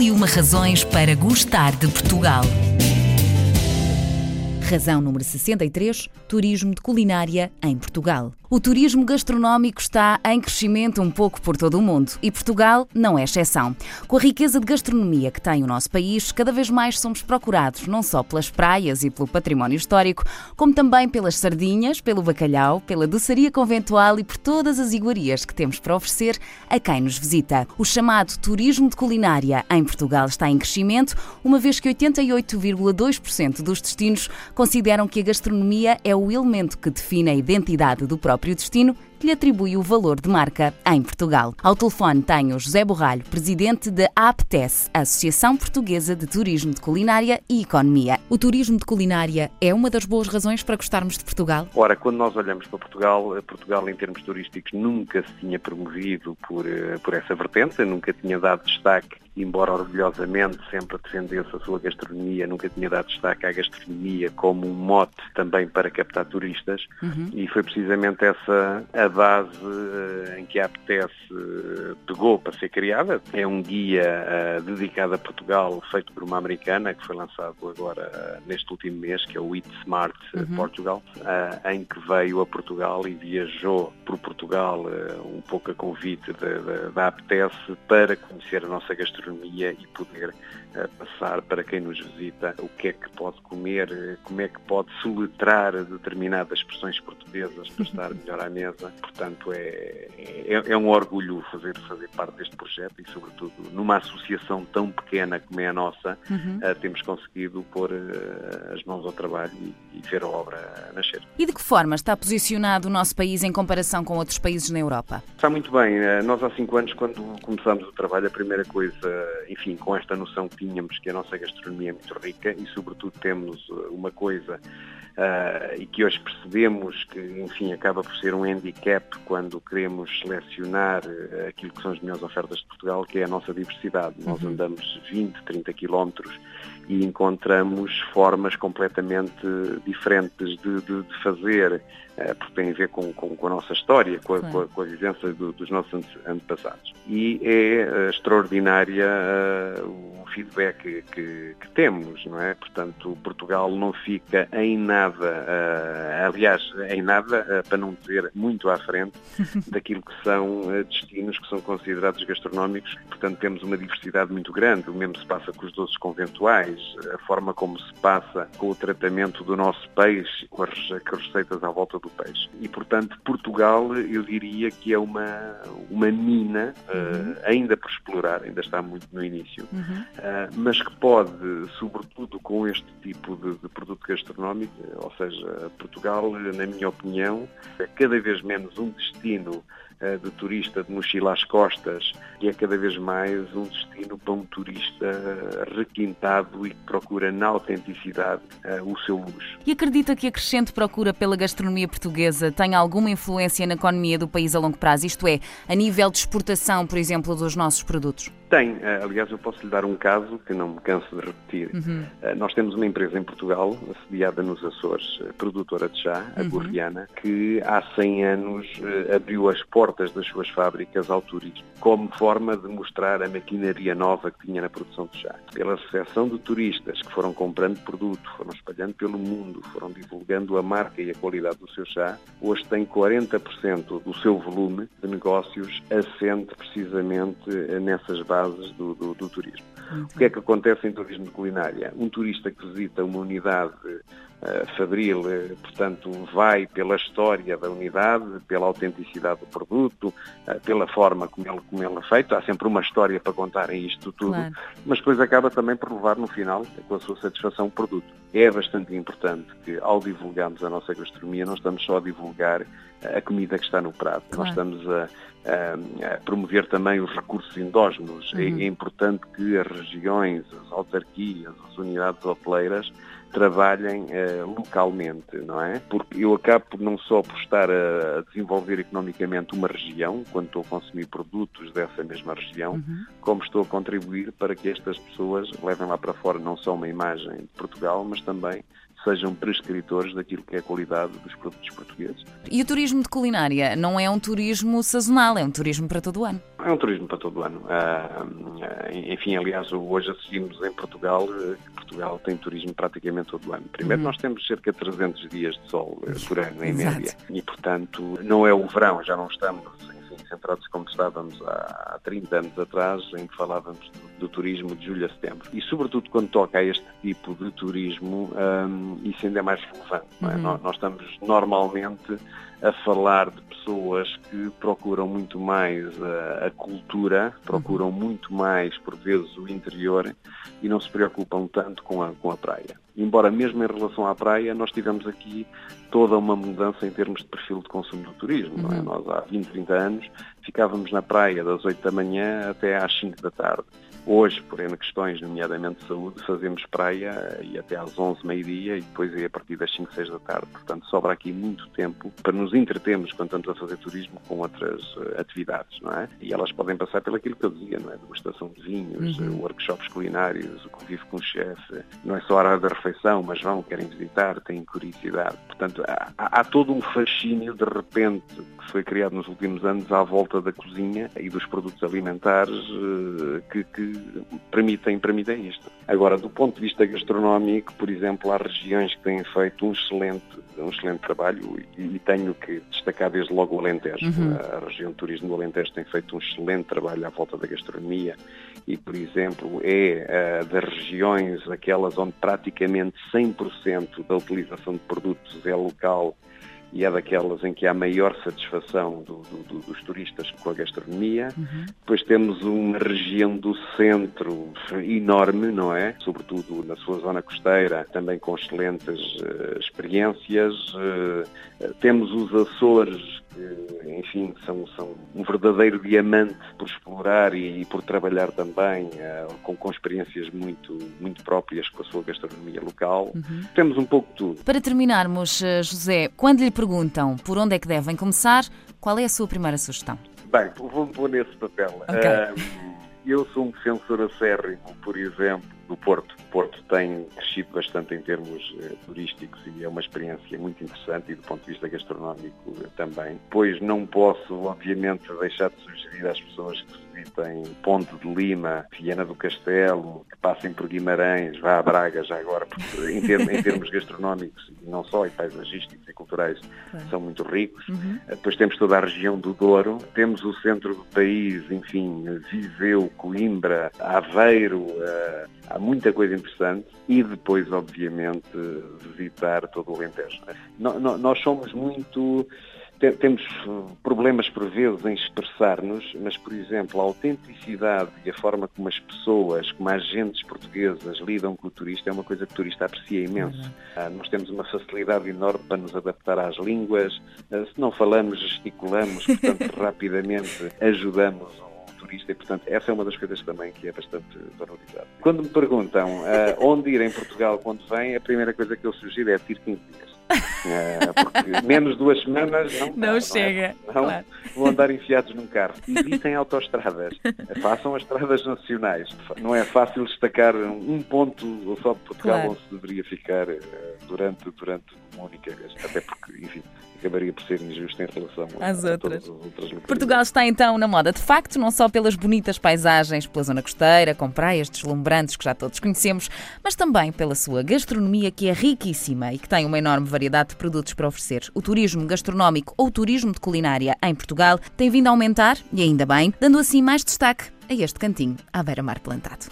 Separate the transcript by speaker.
Speaker 1: Mil e uma razões para gostar de Portugal. Razão número 63: Turismo de culinária em Portugal. O turismo gastronómico está em crescimento um pouco por todo o mundo e Portugal não é exceção. Com a riqueza de gastronomia que tem o nosso país, cada vez mais somos procurados não só pelas praias e pelo património histórico, como também pelas sardinhas, pelo bacalhau, pela doçaria conventual e por todas as iguarias que temos para oferecer a quem nos visita. O chamado turismo de culinária em Portugal está em crescimento, uma vez que 88,2% dos destinos consideram que a gastronomia é o elemento que define a identidade do próprio destino que lhe atribui o valor de marca em Portugal. Ao telefone tenho José Borralho, presidente da APTES, Associação Portuguesa de Turismo de Culinária e Economia. O turismo de culinária é uma das boas razões para gostarmos de Portugal?
Speaker 2: Ora, quando nós olhamos para Portugal, eh, Portugal em termos turísticos nunca se tinha promovido por, eh, por essa vertente, nunca tinha dado destaque embora orgulhosamente sempre defendesse a sua gastronomia, nunca tinha dado destaque à gastronomia como um mote também para captar turistas uhum. e foi precisamente essa a base uh, em que a Apetece uh, pegou para ser criada. É um guia uh, dedicado a Portugal, feito por uma americana, que foi lançado agora neste último mês, que é o Eat Smart uhum. Portugal, em que veio a Portugal e viajou por Portugal um pouco a convite da Apetece para conhecer a nossa gastronomia e poder passar para quem nos visita o que é que pode comer, como é que pode soletrar determinadas expressões portuguesas para estar melhor à mesa portanto é, é, é, um orgulho fazer, fazer parte deste projeto e, sobretudo, numa associação tão pequena como é a nossa, uhum. uh, temos conseguido pôr uh, as mãos ao trabalho e, e, ver a obra nascer.
Speaker 1: E de que forma está posicionado o nosso país em comparação com outros países na Europa?
Speaker 2: Está muito bem. Uh, nós há cinco anos, quando começámos o trabalho, a primeira coisa, enfim, com esta noção que tínhamos que a nossa gastronomia é muito rica e, sobretudo, temos uma coisa Uh, e que hoje percebemos que, enfim, acaba por ser um handicap quando queremos selecionar uh, aquilo que são as melhores ofertas de Portugal, que é a nossa diversidade. Uhum. Nós andamos 20, 30 quilómetros e encontramos formas completamente diferentes de, de, de fazer, uh, porque tem a ver com, com, com a nossa história, com a, com a, com a vivência do, dos nossos antepassados. E é extraordinária o feedback que, que, que, temos, não é? Portanto, Portugal não fica em nada, aliás, em nada, para não dizer muito à frente, daquilo que são destinos que são considerados gastronómicos. Portanto, temos uma diversidade muito grande. O mesmo se passa com os doces conventuais, a forma como se passa com o tratamento do nosso peixe, com as, com as receitas à volta do peixe. E, portanto, Portugal, eu diria que é uma, uma mina uhum. ainda por explorar, ainda está muito no início. Uhum. Eh, mas que pode, sobretudo com este tipo de, de, produto gastronómico, ou seja, Portugal, na minha opinião, é cada vez menos um destino eh, de turista de mochila às costas e é cada vez mais um destino para um turista requintado e que procura na autenticidade uh, o seu luxo.
Speaker 1: E acredita que a crescente procura pela gastronomia portuguesa tem alguma influência na economia do país a longo prazo? Isto é, a nível de exportação, por exemplo, dos nossos produtos?
Speaker 2: Tem. Uh, aliás, eu posso lhe dar um caso que não me canso de repetir. Uhum. Uh, nós temos uma empresa em Portugal, sediada nos Açores, produtora de chá, a uhum. que há 100 anos abriu as portas das suas fábricas ao turismo, como forma de mostrar a maquinaria nova que tinha na produção de chá. Pela recepção de turistas que foram comprando produto, foram espalhando pelo mundo, foram divulgando a marca e a qualidade do seu chá, hoje tem 40% do seu volume de negócios assente precisamente nessas bases do, do, do turismo. O que é que acontece em turismo de culinária? Um turista que visita uma unidade uh, fabril, uh, portanto, vai pela história da unidade, pela autenticidade do produto, uh, pela forma como ele, como ele é feito. Há sempre uma história para contar em isto tudo, claro. mas depois acaba também por levar no final, com a sua satisfação, o produto. É bastante importante que, ao divulgarmos a nossa gastronomia, não estamos só a divulgar a comida que está no prato, claro. nós estamos a a promover também os recursos endógenos. É, uhum. É, é, importante que as regiões, as autarquias, as unidades hoteleiras trabalhem uh, localmente, não é? Porque eu acabo por não só por estar a desenvolver economicamente uma região, quando estou a consumir produtos dessa mesma região, uhum. como estou a contribuir para que estas pessoas levem lá para fora não só uma imagem de Portugal, mas também sejam prescritores daquilo que é a qualidade dos produtos portugueses.
Speaker 1: E o turismo de culinária não é um turismo sazonal, é um turismo para todo o ano?
Speaker 2: É um turismo para todo o ano. Ah, enfim, aliás, hoje assistimos em Portugal que Portugal tem turismo praticamente todo o ano. Primeiro, uhum. nós temos cerca de 300 dias de sol eh, por ano, em Exato. média. E, portanto, não é o verão, já não estamos centrados como estávamos há 30 anos atrás, em que falávamos do, do turismo de julho a setembro. E, sobretudo, quando toca a este tipo de turismo, um, isso ainda é mais relevante. É? Uhum. Nós, nós estamos normalmente a falar de pessoas que procuram muito mais a, a, cultura, procuram uhum. muito mais, por vezes, o interior e não se preocupam tanto com a, com a praia. Embora mesmo em relação à praia, nós tivemos aqui toda uma mudança em termos de perfil de consumo do turismo. Uhum. É? Nós há 20, 30 anos ficávamos na praia das 8 da manhã até às 5 da tarde. Hoje, por N questões, nomeadamente de saúde, fazemos praia e até às 11, meio-dia e depois é a partir das 5, 6 da tarde. Portanto, sobra aqui muito tempo para nos entretermos quando estamos a fazer turismo com outras uh, atividades, não é? E elas podem passar pelo aquilo que eu dizia, não é? Degustação de vinhos, uhum. workshops culinários, o convívio com o chefe. Não é só a hora da refeição, mas vão, querem visitar, têm curiosidade. Portanto, há, há todo um fascínio, de repente, que foi criado nos últimos anos à volta da cozinha e dos produtos alimentares uh, que, que permitem, permitem isto. Agora, do ponto de vista gastronómico, por exemplo, há regiões que têm feito um excelente, um excelente trabalho e, e tenho que destacar desde logo o Alentejo. Uhum. A região de turismo do Alentejo tem feito um excelente trabalho à volta da gastronomia e, por exemplo, é uh, das regiões aquelas onde praticamente 100% da utilização de produtos é local e é daquelas em que há maior satisfação do, do, dos turistas com a gastronomia. Uhum. Depois temos uma região do centro enorme, não é? Sobretudo na sua zona costeira, também com excelentes uh, experiências. Uh, temos os Açores, enfim, são, são um verdadeiro diamante por explorar e, e por trabalhar também uh, com, com experiências muito, muito próprias com a sua gastronomia local. Uhum. Temos um pouco de tudo.
Speaker 1: Para terminarmos, José, quando lhe perguntam por onde é que devem começar, qual é a sua primeira sugestão?
Speaker 2: Bem, vou-me pôr nesse papel. Okay. eu sou um defensor acérrimo, por exemplo, do Porto. O Porto tem crescido bastante em termos eh, turísticos e é uma experiência muito interessante e do ponto de vista gastronómico eh, também. Pois não posso, obviamente, deixar de sugerir às pessoas que visitem Ponte de Lima, Viana do Castelo, que passem por Guimarães, vá a Braga já agora, porque em, termos, em termos gastronómicos, não só, e paisagísticos e culturais, claro. são muito ricos. Uhum. Depois temos toda a região do Douro, temos o centro do país, enfim, Viseu, Coimbra, Aveiro, uh, há muita coisa interessante e depois, obviamente, visitar todo o Alentejo. Nós somos muito temos problemas por vezes em expressar-nos, mas, por exemplo, a autenticidade e a forma como as pessoas, como as agentes portuguesas lidam com o turista é uma coisa que o turista aprecia imenso. Uhum. Ah, nós temos uma facilidade enorme para nos adaptar às línguas, ah, se não falamos, gesticulamos, portanto, rapidamente ajudamos turista e, portanto, essa é uma das coisas também que é bastante valorizada. Quando me perguntam uh, onde ir em Portugal quando vem, a primeira coisa que eu sugiro é ir 15 dias. É, porque menos duas semanas não,
Speaker 1: não, não chega. É?
Speaker 2: Não, claro. vão andar enfiados num carro. Evitem autoestradas. Façam as estradas nacionais. Não é fácil destacar um ponto só de Portugal claro. onde se deveria ficar eh, durante, durante única vez. Até porque, enfim, acabaria por ser injusto em relação às outras. outras
Speaker 1: Portugal está então na moda, de facto, não só pelas bonitas paisagens, pela zona costeira, com praias deslumbrantes que já todos conhecemos, mas também pela sua gastronomia que é riquíssima e que tem uma enorme variedade de produtos para oferecer. O turismo gastronómico ou turismo de culinária em Portugal tem vindo a aumentar, e ainda bem, dando assim mais destaque a este cantinho à beira-mar plantado.